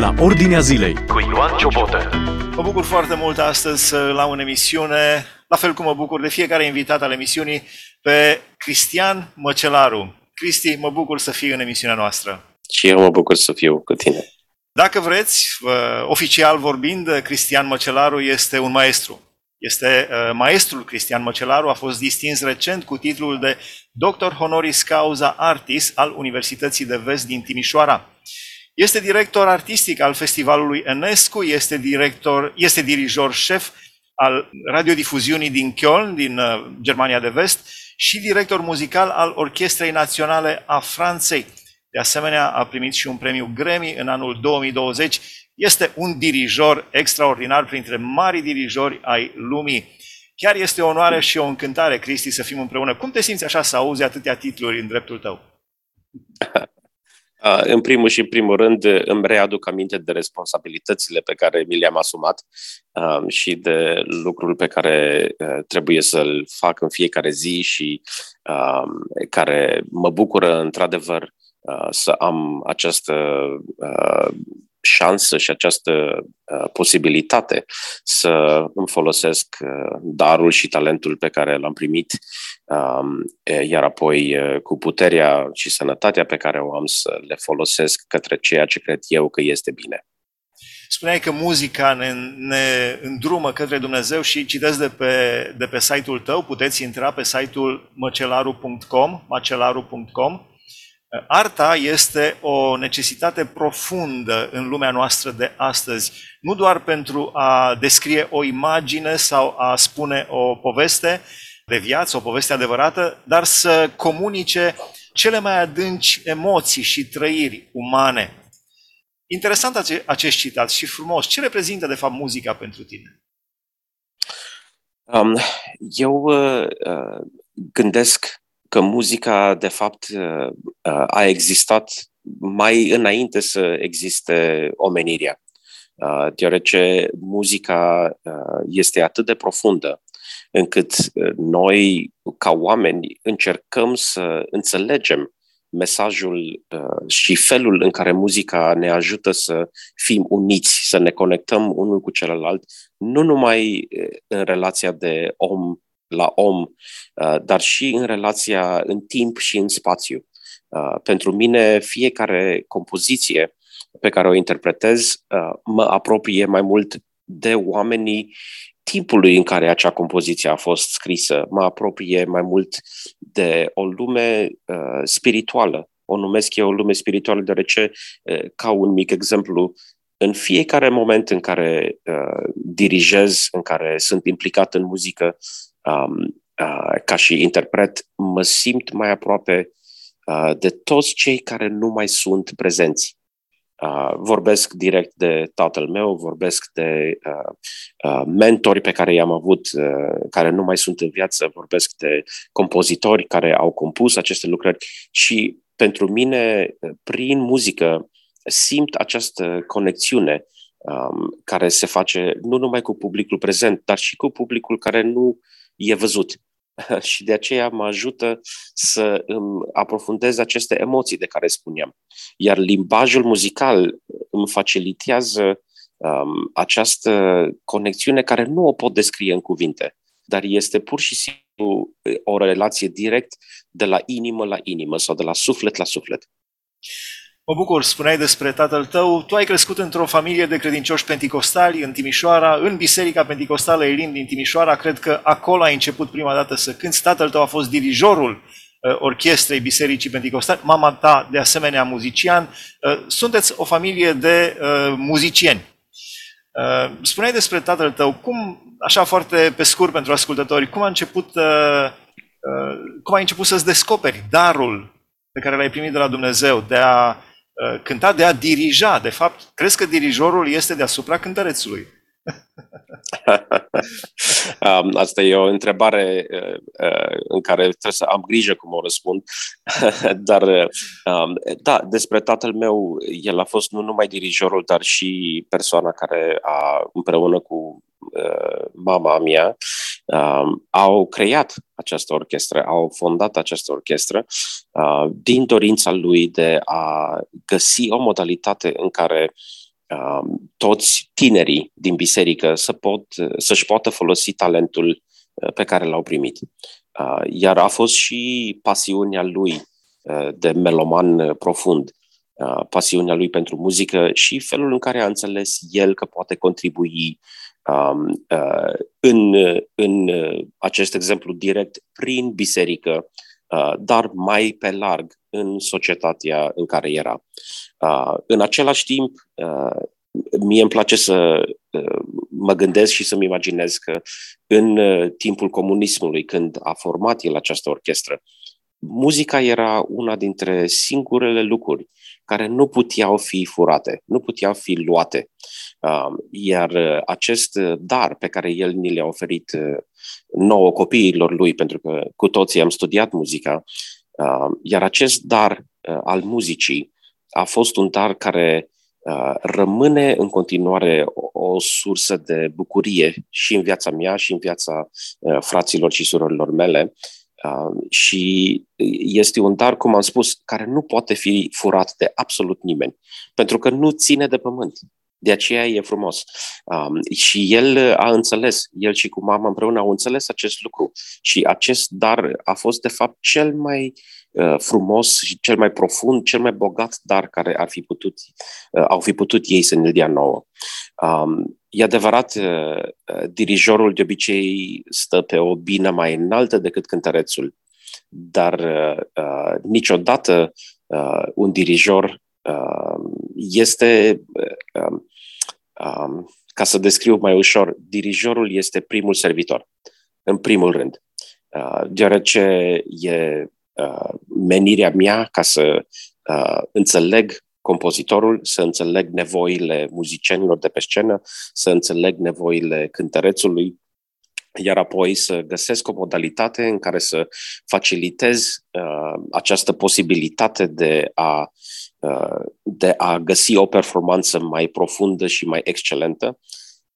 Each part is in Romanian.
la Ordinea Zilei cu Ioan Ciobotă. Mă bucur foarte mult astăzi să la în emisiune, la fel cum mă bucur de fiecare invitat al emisiunii, pe Cristian Măcelaru. Cristi, mă bucur să fii în emisiunea noastră. Și eu mă bucur să fiu cu tine. Dacă vreți, oficial vorbind, Cristian Măcelaru este un maestru. Este uh, maestrul Cristian Măcelaru, a fost distins recent cu titlul de Doctor Honoris Causa Artis al Universității de Vest din Timișoara. Este director artistic al Festivalului Enescu, este, director, este dirijor șef al radiodifuziunii din Köln, din uh, Germania de Vest, și director muzical al Orchestrei Naționale a Franței. De asemenea, a primit și un premiu Grammy în anul 2020. Este un dirijor extraordinar printre mari dirijori ai lumii. Chiar este o onoare și o încântare, Cristi, să fim împreună. Cum te simți așa să auzi atâtea titluri în dreptul tău? În primul și în primul rând îmi readuc aminte de responsabilitățile pe care mi le-am asumat și de lucrul pe care trebuie să-l fac în fiecare zi și care mă bucură într-adevăr să am această șansă și această posibilitate să îmi folosesc darul și talentul pe care l-am primit iar apoi cu puterea și sănătatea pe care o am să le folosesc către ceea ce cred eu că este bine. Spuneai că muzica ne, ne îndrumă către Dumnezeu și citesc de pe, de pe site-ul tău, puteți intra pe site-ul macelaru.com, macelaru.com. Arta este o necesitate profundă în lumea noastră de astăzi, nu doar pentru a descrie o imagine sau a spune o poveste, de viață, o poveste adevărată, dar să comunice cele mai adânci emoții și trăiri umane. Interesant acest citat și frumos. Ce reprezintă, de fapt, muzica pentru tine? Um, eu uh, uh, gândesc că muzica, de fapt, uh, uh, a existat mai înainte să existe omenirea, uh, deoarece muzica uh, este atât de profundă încât uh, noi, ca oameni, încercăm să înțelegem mesajul uh, și felul în care muzica ne ajută să fim uniți, să ne conectăm unul cu celălalt, nu numai uh, în relația de om la om, dar și în relația în timp și în spațiu. Pentru mine, fiecare compoziție pe care o interpretez mă apropie mai mult de oamenii timpului în care acea compoziție a fost scrisă. Mă apropie mai mult de o lume uh, spirituală. O numesc eu o lume spirituală deoarece, uh, ca un mic exemplu, în fiecare moment în care uh, dirigez, în care sunt implicat în muzică, um, uh, ca și interpret, mă simt mai aproape uh, de toți cei care nu mai sunt prezenți. Uh, vorbesc direct de tatăl meu, vorbesc de uh, uh, mentori pe care i-am avut, uh, care nu mai sunt în viață, vorbesc de compozitori care au compus aceste lucrări și pentru mine, prin muzică, simt această conexiune um, care se face nu numai cu publicul prezent, dar și cu publicul care nu e văzut. și de aceea mă ajută să îmi aprofundez aceste emoții de care spuneam. Iar limbajul muzical îmi facilitează um, această conexiune care nu o pot descrie în cuvinte, dar este pur și simplu o relație direct de la inimă la inimă sau de la suflet la suflet. Mă bucur, spuneai despre tatăl tău. Tu ai crescut într-o familie de credincioși penticostali în Timișoara, în Biserica Pentecostală Elim din Timișoara. Cred că acolo ai început prima dată să cânți. Tatăl tău a fost dirijorul uh, orchestrei Bisericii Pentecostale, mama ta de asemenea muzician. Uh, sunteți o familie de uh, muzicieni. Uh, spuneai despre tatăl tău, cum, așa foarte pe scurt pentru ascultători, cum a început, uh, uh, cum ai început să-ți descoperi darul pe care l-ai primit de la Dumnezeu de a Uh, cânta, de a dirija. De fapt, crezi că dirijorul este deasupra cântărețului? Um, asta e o întrebare uh, uh, în care trebuie să am grijă cum o răspund. dar, um, da, despre tatăl meu, el a fost nu numai dirijorul, dar și persoana care a, împreună cu mama mea, um, au creat această orchestră, au fondat această orchestră din dorința lui de a găsi o modalitate în care um, toți tinerii din biserică să pot, să-și poată folosi talentul uh, pe care l-au primit. Uh, iar a fost și pasiunea lui uh, de meloman profund, pasiunea lui pentru muzică și felul în care a înțeles el că poate contribui um, în, în acest exemplu direct prin biserică, dar mai pe larg în societatea în care era. Uh, în același timp, uh, mie îmi place să uh, mă gândesc și să-mi imaginez că în uh, timpul comunismului, când a format el această orchestră, muzica era una dintre singurele lucruri care nu puteau fi furate, nu puteau fi luate. Uh, iar uh, acest dar pe care el ni le-a oferit uh, nouă copiilor lui, pentru că cu toții am studiat muzica, uh, iar acest dar uh, al muzicii a fost un dar care uh, rămâne în continuare o, o sursă de bucurie și în viața mea și în viața uh, fraților și surorilor mele. Uh, și este un dar, cum am spus, care nu poate fi furat de absolut nimeni, pentru că nu ține de pământ. De aceea e frumos. Um, și el a înțeles, el și cu mama împreună au înțeles acest lucru. Și acest dar a fost, de fapt, cel mai uh, frumos și cel mai profund, cel mai bogat dar care ar fi putut, uh, au fi putut ei să ne dea nouă. Um, e adevărat, uh, uh, dirijorul de obicei stă pe o bină mai înaltă decât cântărețul, dar uh, uh, niciodată uh, un dirijor uh, este uh, um, ca să descriu mai ușor, dirijorul este primul servitor, în primul rând. Uh, deoarece e uh, menirea mea ca să uh, înțeleg compozitorul, să înțeleg nevoile muzicienilor de pe scenă, să înțeleg nevoile cântărețului, iar apoi să găsesc o modalitate în care să facilitez uh, această posibilitate de a Uh, de a găsi o performanță mai profundă și mai excelentă.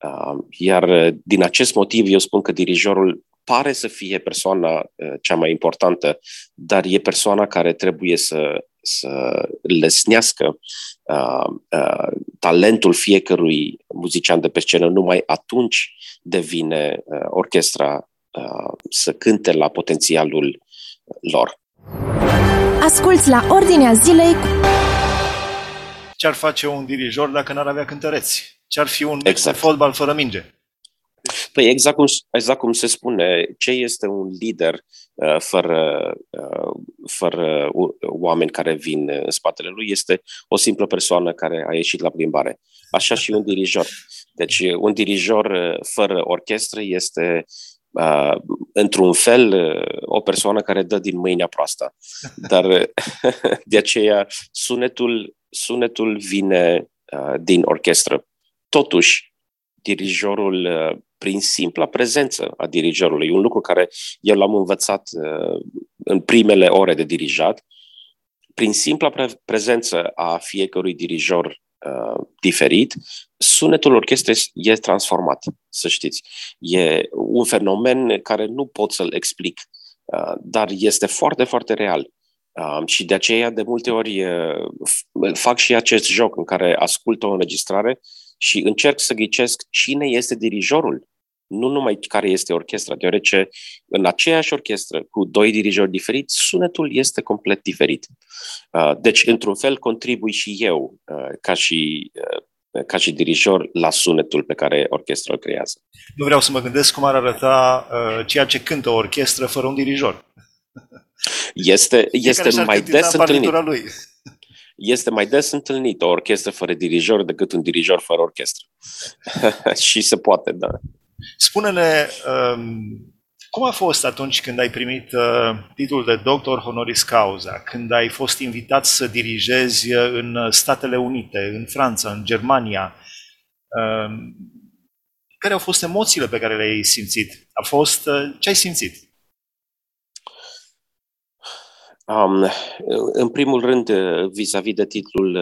Uh, iar uh, din acest motiv eu spun că dirijorul pare să fie persoana cea mai importantă, dar e persoana care trebuie să, să lesnească uh, uh, talentul fiecărui muzician de pe scenă, numai atunci devine uh, orchestra uh, să cânte la potențialul lor. Asculți la Ordinea Zilei ce ar face un dirijor dacă n-ar avea cântăreți? Ce ar fi un exact. fotbal fără minge? Păi exact cum, exact cum se spune, ce este un lider uh, fără, uh, fără uh, oameni care vin în spatele lui este o simplă persoană care a ieșit la plimbare. Așa și un dirijor. Deci un dirijor uh, fără orchestră este Uh, într-un fel, uh, o persoană care dă din mâinea proastă. Dar uh, de aceea sunetul sunetul vine uh, din orchestră. Totuși, dirijorul, uh, prin simpla prezență a dirijorului, un lucru care eu l-am învățat uh, în primele ore de dirijat, prin simpla pre- prezență a fiecărui dirijor uh, diferit, sunetul orchestrei e transformat, să știți. E un fenomen care nu pot să-l explic, uh, dar este foarte, foarte real. Um, și de aceea, de multe ori, uh, fac și acest joc în care ascult o înregistrare și încerc să ghicesc cine este dirijorul, nu numai care este orchestra, deoarece în aceeași orchestră, cu doi dirijori diferiți, sunetul este complet diferit. Uh, deci, într-un fel, contribui și eu, uh, ca și ca și dirijor la sunetul pe care orchestra îl creează. Nu vreau să mă gândesc cum ar arăta uh, ceea ce cântă o orchestră fără un dirijor. Este, este mai des întâlnit. Lui. Este mai des întâlnit o orchestră fără dirijor decât un dirijor fără orchestră. și se poate, da. Spune-ne, um, cum a fost atunci când ai primit uh, titlul de doctor honoris causa, când ai fost invitat să dirigezi în Statele Unite, în Franța, în Germania? Uh, care au fost emoțiile pe care le-ai simțit? A fost, uh, ce ai simțit? Um, în primul rând, vis-a-vis de titlul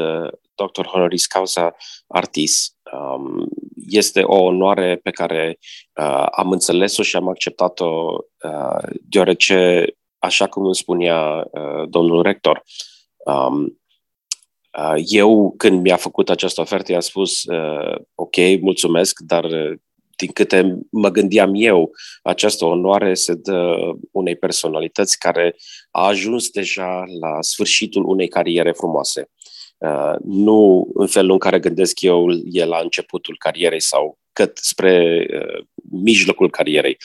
Doctor Honoris Causa Artis, um, este o onoare pe care uh, am înțeles-o și am acceptat-o uh, deoarece, așa cum îmi spunea uh, domnul rector, um, Eu, când mi-a făcut această ofertă, i-am spus, ok, mulțumesc, dar din câte mă gândeam eu, această onoare se dă unei personalități care a ajuns deja la sfârșitul unei cariere frumoase. Uh, nu în felul în care gândesc eu e la începutul carierei sau cât spre uh, mijlocul carierei.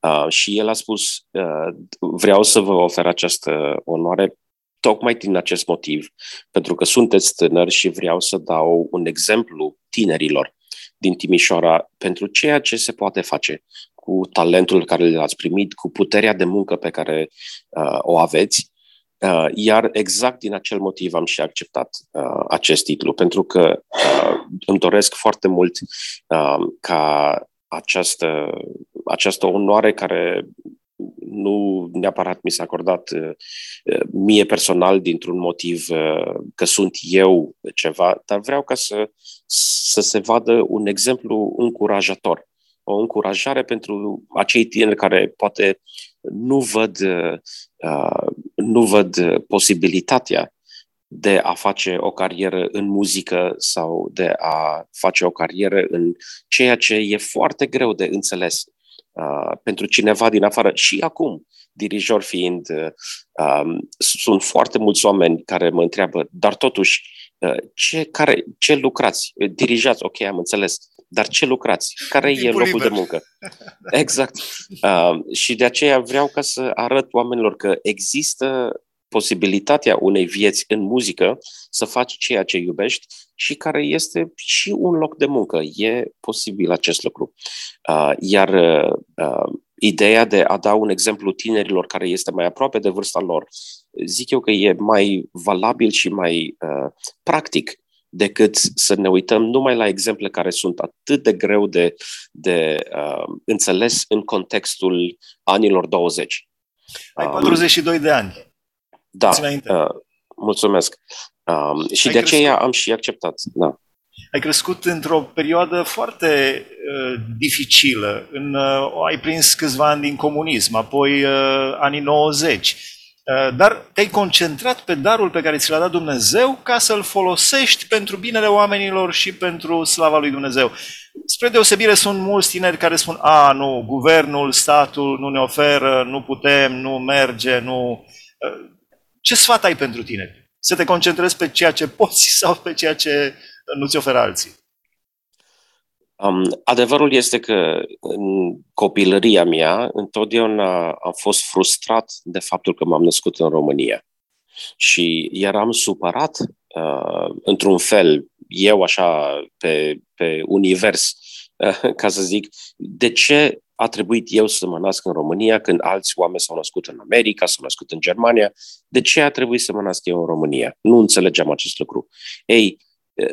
Uh, și el a spus, uh, vreau să vă ofer această onoare tocmai din acest motiv, pentru că sunteți tânări și vreau să dau un exemplu tinerilor din Timișoara pentru ceea ce se poate face cu talentul care l-ați primit, cu puterea de muncă pe care uh, o aveți. Uh, iar exact din acel motiv am și acceptat uh, acest titlu, pentru că uh, îmi doresc foarte mult uh, ca această, această onoare care nu neapărat mi s-a acordat uh, uh, mie personal dintr-un motiv uh, că sunt eu ceva, dar vreau ca să, să se vadă un exemplu încurajator, o încurajare pentru acei tineri care poate nu văd, nu văd posibilitatea de a face o carieră în muzică sau de a face o carieră în ceea ce e foarte greu de înțeles Uh, pentru cineva din afară. Și acum, dirijor fiind, uh, um, sunt foarte mulți oameni care mă întreabă, dar totuși, uh, ce, care, ce lucrați? Dirijați, ok, am înțeles, dar ce lucrați? Care e locul liber. de muncă? Exact. Uh, și de aceea vreau ca să arăt oamenilor că există posibilitatea unei vieți în muzică să faci ceea ce iubești și care este și un loc de muncă. E posibil acest lucru. Uh, iar uh, ideea de a da un exemplu tinerilor care este mai aproape de vârsta lor, zic eu că e mai valabil și mai uh, practic decât să ne uităm numai la exemple care sunt atât de greu de, de uh, înțeles în contextul anilor 20. Ai 42 de ani. Da, uh, mulțumesc. Um, și Ai de crescut. aceea am și acceptat. Da. Ai crescut într-o perioadă foarte uh, dificilă. În, uh, ai prins câțiva ani din comunism, apoi uh, anii 90. Uh, dar te-ai concentrat pe darul pe care ți l-a dat Dumnezeu ca să-l folosești pentru binele oamenilor și pentru slava lui Dumnezeu. Spre deosebire sunt mulți tineri care spun, a, nu, guvernul, statul nu ne oferă, nu putem, nu merge, nu... Uh, ce sfat ai pentru tine? Să te concentrezi pe ceea ce poți sau pe ceea ce nu-ți oferă alții? Um, adevărul este că în copilăria mea întotdeauna am fost frustrat de faptul că m-am născut în România. Și eram supărat, uh, într-un fel, eu așa, pe, pe univers, uh, ca să zic, de ce a trebuit eu să mă nasc în România când alți oameni s-au născut în America, s-au născut în Germania. De ce a trebuit să mă nasc eu în România? Nu înțelegeam acest lucru. Ei,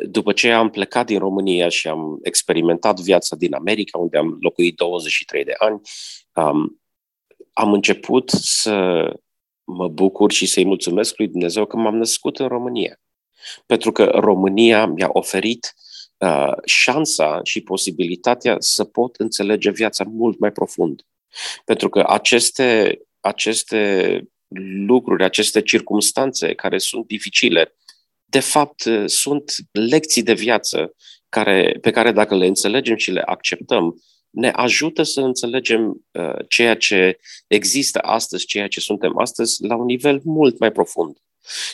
după ce am plecat din România și am experimentat viața din America, unde am locuit 23 de ani, um, am început să mă bucur și să-i mulțumesc lui Dumnezeu că m-am născut în România. Pentru că România mi-a oferit Uh, șansa și posibilitatea să pot înțelege viața mult mai profund. Pentru că aceste, aceste lucruri, aceste circumstanțe care sunt dificile, de fapt uh, sunt lecții de viață care, pe care dacă le înțelegem și le acceptăm, ne ajută să înțelegem uh, ceea ce există astăzi, ceea ce suntem astăzi, la un nivel mult mai profund.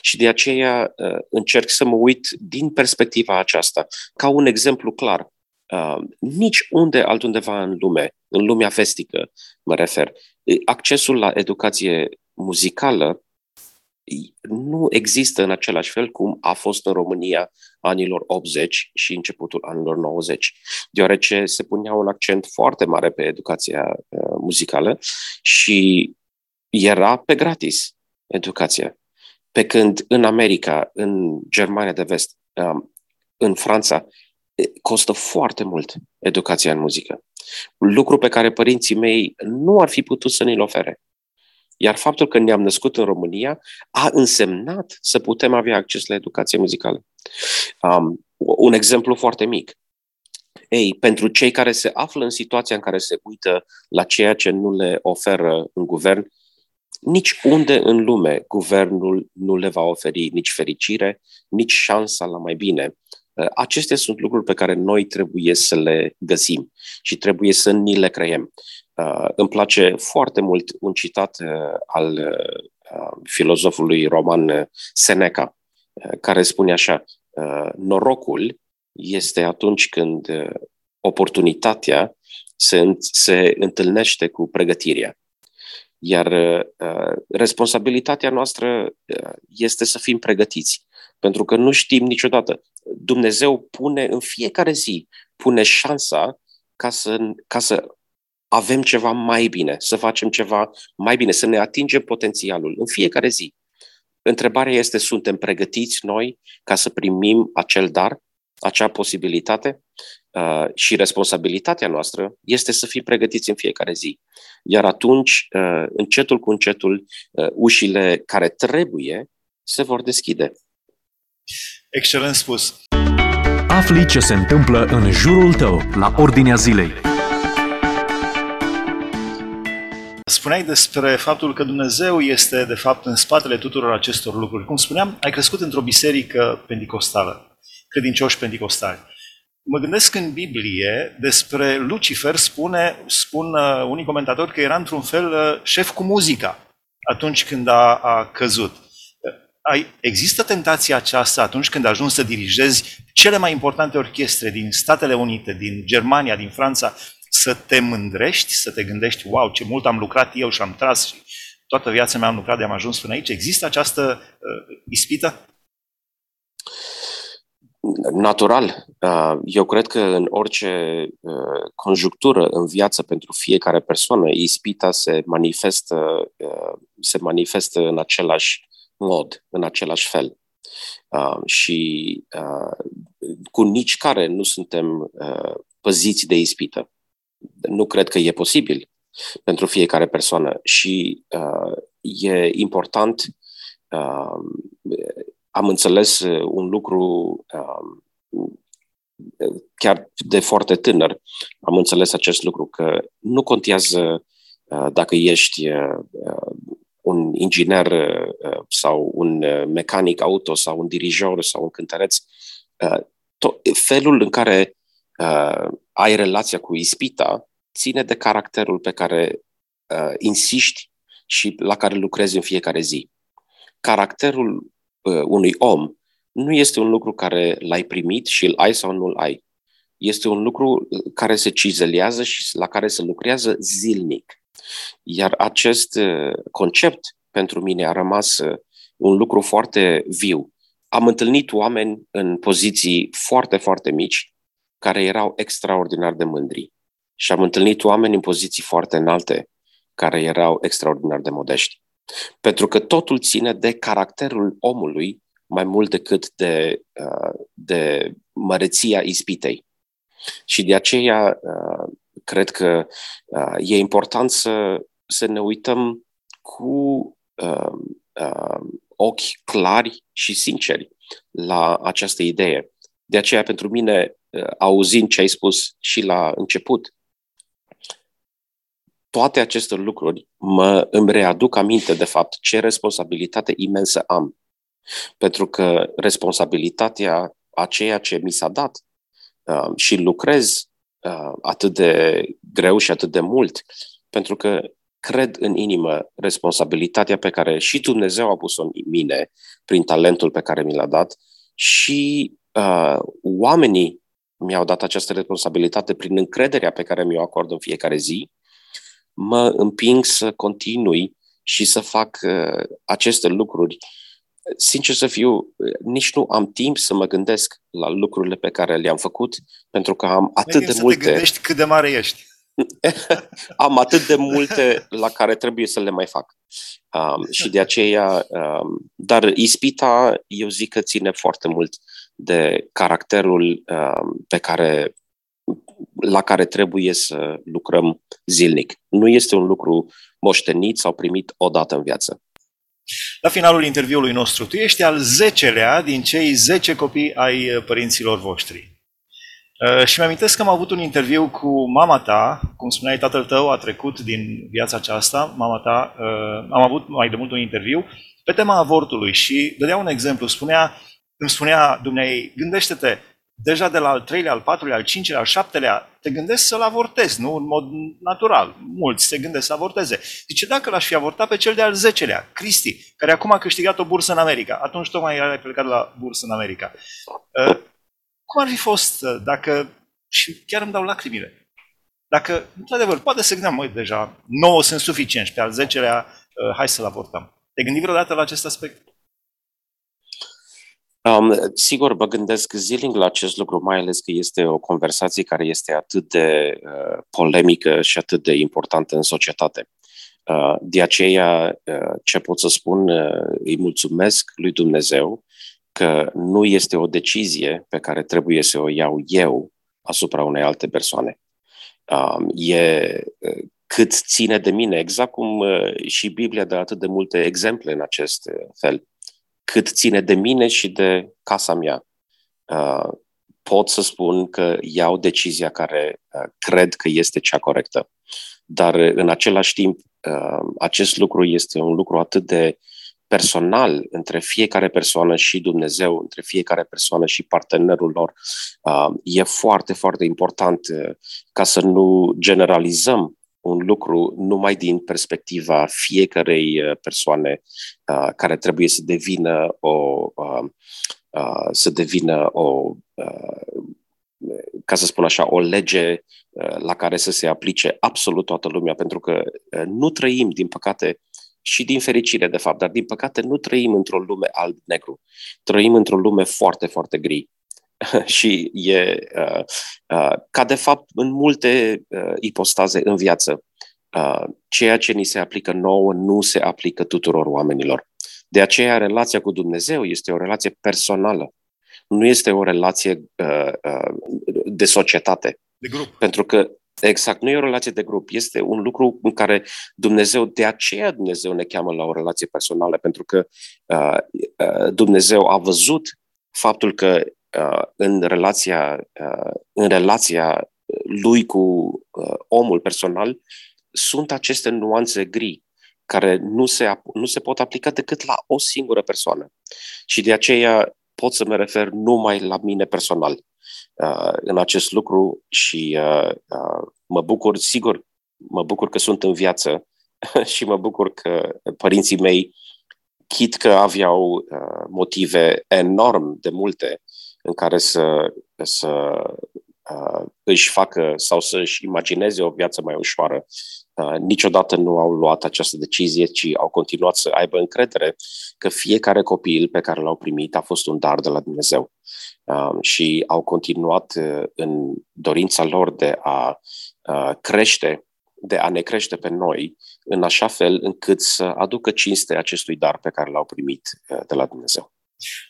Și de aceea uh, încerc să mă uit din perspectiva aceasta, ca un exemplu clar. Uh, nici unde altundeva în lume, în lumea vestică, mă refer, accesul la educație muzicală nu există în același fel cum a fost în România anilor 80 și începutul anilor 90, deoarece se punea un accent foarte mare pe educația uh, muzicală și era pe gratis educația. Pe când în America, în Germania de vest, um, în Franța, costă foarte mult educația în muzică. Lucru pe care părinții mei nu ar fi putut să ne-l ofere. Iar faptul că ne-am născut în România a însemnat să putem avea acces la educație muzicală. Um, un exemplu foarte mic. Ei, pentru cei care se află în situația în care se uită la ceea ce nu le oferă în guvern, Nici unde în lume guvernul nu le va oferi nici fericire, nici șansa la mai bine. Uh, acestea sunt lucruri pe care noi trebuie să le găsim și trebuie să ni le creiem. Uh, îmi place foarte mult un citat uh, al filozofului roman Seneca, care spune așa, norocul este atunci când oportunitatea se, se întâlnește cu pregătirea. Iar uh, responsabilitatea noastră uh, este să fim pregătiți, pentru că nu știm niciodată. Dumnezeu pune în fiecare zi, pune șansa ca să, ca să avem ceva mai bine, să facem ceva mai bine, să ne atingem potențialul în fiecare zi. Întrebarea este, suntem pregătiți noi ca să primim acel dar, acea posibilitate? Uh, și responsabilitatea noastră este să fim pregătiți în fiecare zi. Iar atunci, uh, încetul cu încetul, uh, ușile care trebuie se vor deschide. Excelent spus! Afli ce se întâmplă în jurul tău, la ordinea zilei. Spuneai despre faptul că Dumnezeu este, de fapt, în spatele tuturor acestor lucruri. Cum spuneam, ai crescut într-o biserică pentecostală, credincioși pentecostali. Mă gândesc în Biblie despre Lucifer, spune, spun uh, unii comentatori că era într-un fel uh, șef cu muzica atunci când a, a căzut. Uh, ai, există tentația aceasta atunci când ajungi să dirigezi cele mai importante orchestre din Statele Unite, din Germania, din Franța, să te mândrești, să te gândești, wow, ce mult am lucrat eu și am tras și toată viața mea am lucrat de am ajuns până aici. Există această uh, ispită? natural. Uh, eu cred că în orice uh, conjunctură în viață pentru fiecare persoană, ispita se manifestă, uh, se manifestă în același mod, în același fel. Și cu nici care nu suntem păziți de ispită. Nu cred că e posibil pentru fiecare persoană și e important am înțeles uh, un lucru um, chiar de foarte tânăr, am înțeles acest lucru, că nu contează uh, dacă ești uh, un inginer sau un mecanic auto sau un dirijor sau un cântăreț, felul în care ai relația cu ispita ține de caracterul pe care insiști și la care lucrezi în fiecare zi. Caracterul uh, unui om nu este un lucru care l-ai primit și îl ai sau nu îl ai. Este un lucru uh, care se cizelează și la care se lucrează zilnic. Iar acest uh, concept pentru mine a rămas uh, un lucru foarte viu. Am întâlnit oameni în poziții foarte, foarte mici care erau extraordinar de mândri. Și am întâlnit oameni în poziții foarte înalte care erau extraordinar de modești. Pentru că totul ține de caracterul omului mai mult decât de, uh, de măreția ispitei. Și de aceea uh, cred că uh, e important să, să ne uităm cu ochi clari și sinceri la această idee. De aceea, pentru mine, auzind ce ai spus și la început, toate aceste lucruri mă, îmi readuc aminte, de fapt, ce responsabilitate imensă am. Pentru că responsabilitatea a ceea ce mi s-a dat uh, și lucrez uh, atât de greu și atât de mult, pentru că cred în inimă responsabilitatea pe care și Dumnezeu a pus-o în mine prin talentul pe care mi l-a dat și uh, oamenii mi-au dat această responsabilitate prin încrederea pe care mi-o acord în fiecare zi mă împing să continui și să fac uh, aceste lucruri. Sincer să fiu, uh, nici nu am timp să mă gândesc la lucrurile pe care le-am făcut, pentru că am atât de să multe... Te gândești cât de mare ești. Am atât de multe la care trebuie să le mai fac. Um, și de aceea, um, dar ispita, eu zic că ține foarte mult de caracterul um, pe care la care trebuie să lucrăm zilnic. Nu este un lucru moștenit sau primit odată în viață. La finalul interviului nostru, tu ești al zecelea din cei zece copii ai părinților voștri. Uh, și mi-amintesc că am avut un interviu cu mama ta, cum spuneai, tatăl tău a trecut din viața aceasta, mama ta, uh, am avut mai de mult un interviu pe tema avortului și dădea un exemplu, spunea, îmi spunea dumneai, gândește-te, deja de la al treilea, al patrulea, al cincilea, al șaptelea, te gândești să-l avortezi, nu în mod natural. Mulți se gândesc să avorteze. Zice, dacă l-aș fi avortat pe cel de-al zecelea, Cristi, care acum a câștigat o bursă în America, atunci tocmai era plecat la bursă în America. Uh, cum ar fi fost uh, dacă, și chiar îmi dau lacrimile, dacă, într-adevăr, poate să gândeam, măi, deja, nouă sunt suficienți, pe al zecelea, uh, hai să-l avortăm. Te gândi vreodată la acest aspect? Um, sigur, mă gândesc zilnic la acest lucru, mai ales că este o conversație care este atât de uh, polemică și atât de importantă în societate. Uh, de aceea, uh, ce pot să spun, uh, îi mulțumesc lui Dumnezeu că nu este o decizie pe care trebuie să o iau eu asupra unei alte persoane. Um, e uh, cât ține de mine, exact cum uh, și Biblia dă atât de multe exemple în acest uh, fel cât ține de mine și de casa mea. Uh, pot să spun că iau decizia care uh, cred că este cea corectă. Dar uh, în același timp, acest lucru este un lucru atât de personal între fiecare persoană și Dumnezeu, între fiecare persoană și partenerul lor. E foarte, foarte important ca să nu generalizăm un lucru numai din perspectiva fiecarei uh, persoane uh, care trebuie să devină o uh, uh, să devină o uh, ca să spun așa, o lege uh, la care să se aplice absolut toată lumea, pentru că uh, nu trăim, din păcate, și din fericire, de fapt, dar din păcate nu trăim într-o lume alb-negru. Trăim într-o lume foarte, foarte gri. și e uh, uh, ca de fapt în multe uh, ipostaze în viață. Uh, ceea ce ni se aplică nouă nu se aplică tuturor oamenilor. De aceea relația cu Dumnezeu este o relație personală. Nu este o relație uh, uh, de societate. De grup. Pentru că Exact, nu e o relație de grup, este un lucru în care Dumnezeu, de aceea Dumnezeu ne cheamă la o relație personală, pentru că uh, uh, Dumnezeu a văzut faptul că Uh, în relația, uh, în relația lui cu uh, omul personal sunt aceste nuanțe gri care nu se, nu se pot aplica decât la o singură persoană. Și de aceea pot să mă refer numai la mine personal uh, în acest lucru și uh, uh, mă bucur, sigur, mă bucur că sunt în viață și mă bucur că părinții mei, chit că aveau uh, motive enorm de multe în care să, să uh, își facă sau să își imagineze o viață mai ușoară. Uh, niciodată nu au luat această decizie, ci au continuat să aibă încredere că fiecare copil pe care l-au primit a fost un dar de la Dumnezeu. Uh, și au continuat uh, în dorința lor de a uh, crește, de a ne crește pe noi, în așa fel încât să aducă cinste acestui dar pe care l-au primit uh, de la Dumnezeu.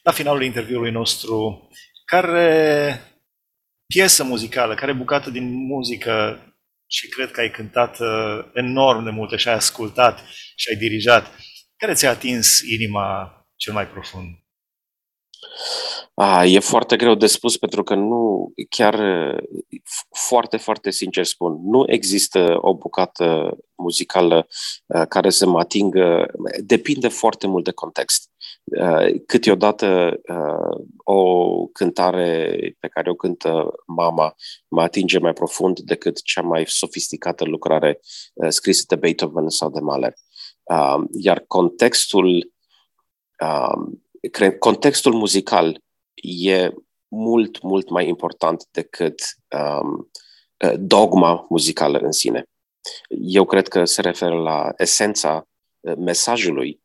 La finalul interviului nostru, care piesă muzicală, care bucată din muzică și cred că ai cântat uh, enorm de multe și ai ascultat și ai dirijat, care ți-a atins inima cel mai profund? A, e foarte greu de spus pentru că nu, chiar foarte, foarte sincer spun, nu există o bucată muzicală uh, care să mă atingă, depinde foarte mult de context. Uh, câteodată uh, o cântare pe care o cântă mama mă atinge mai profund decât cea mai sofisticată lucrare scrisă de Beethoven sau de Mahler. Iar contextul, contextul muzical e mult, mult mai important decât um, dogma muzicală în sine. Eu cred că se referă la esența mesajului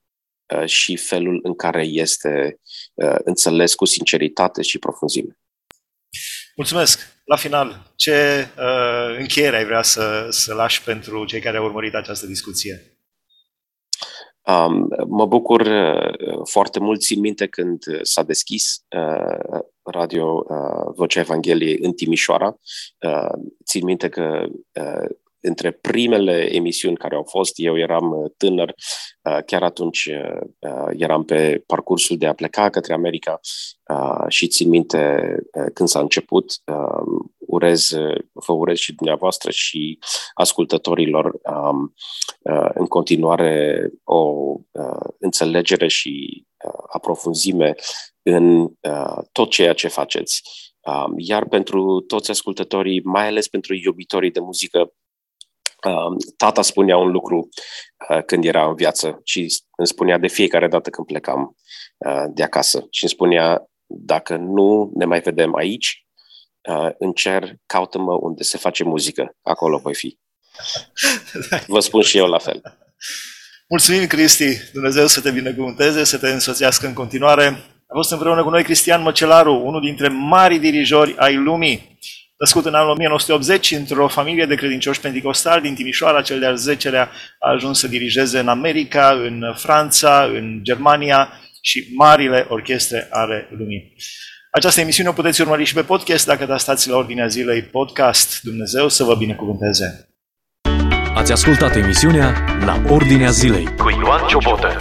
Uh, și felul în care este uh, înțeles cu sinceritate și profunzime. Mulțumesc! La final, ce uh, încheiere ai vrea să, să lași pentru cei care au urmărit această discuție? Um, mă bucur uh, foarte mult, țin minte când s-a deschis uh, Radio uh, Vocea Evangheliei în Timișoara. Uh, țin minte că uh, între primele emisiuni care au fost, eu eram uh, tânăr, uh, chiar atunci uh, eram pe parcursul de a pleca către America și țin minte când s-a început, urez, vă urez și dumneavoastră și ascultătorilor um, uh, în continuare o uh, înțelegere și uh, aprofunzime în uh, tot ceea ce faceți. Um, iar pentru toți ascultătorii, mai ales pentru iubitorii de muzică, um, tata spunea un lucru uh, când era în viață și îmi spunea de fiecare dată când plecam uh, de acasă și îmi spunea dacă nu ne mai vedem aici, în cer, caută-mă unde se face muzică, acolo voi fi. Vă spun și eu la fel. Mulțumim, Cristi! Dumnezeu să te binecuvânteze, să te însoțească în continuare. A fost împreună cu noi Cristian Măcelaru, unul dintre mari dirijori ai lumii. Născut în anul 1980 într-o familie de credincioși pentecostali din Timișoara, cel de-al 10-lea a ajuns să dirigeze în America, în Franța, în Germania și marile orchestre ale lumii. Această emisiune o puteți urmări și pe podcast dacă da stați la Ordinea Zilei Podcast. Dumnezeu să vă binecuvânteze! Ați ascultat emisiunea La Ordinea Zilei cu Ioan Ciobotă.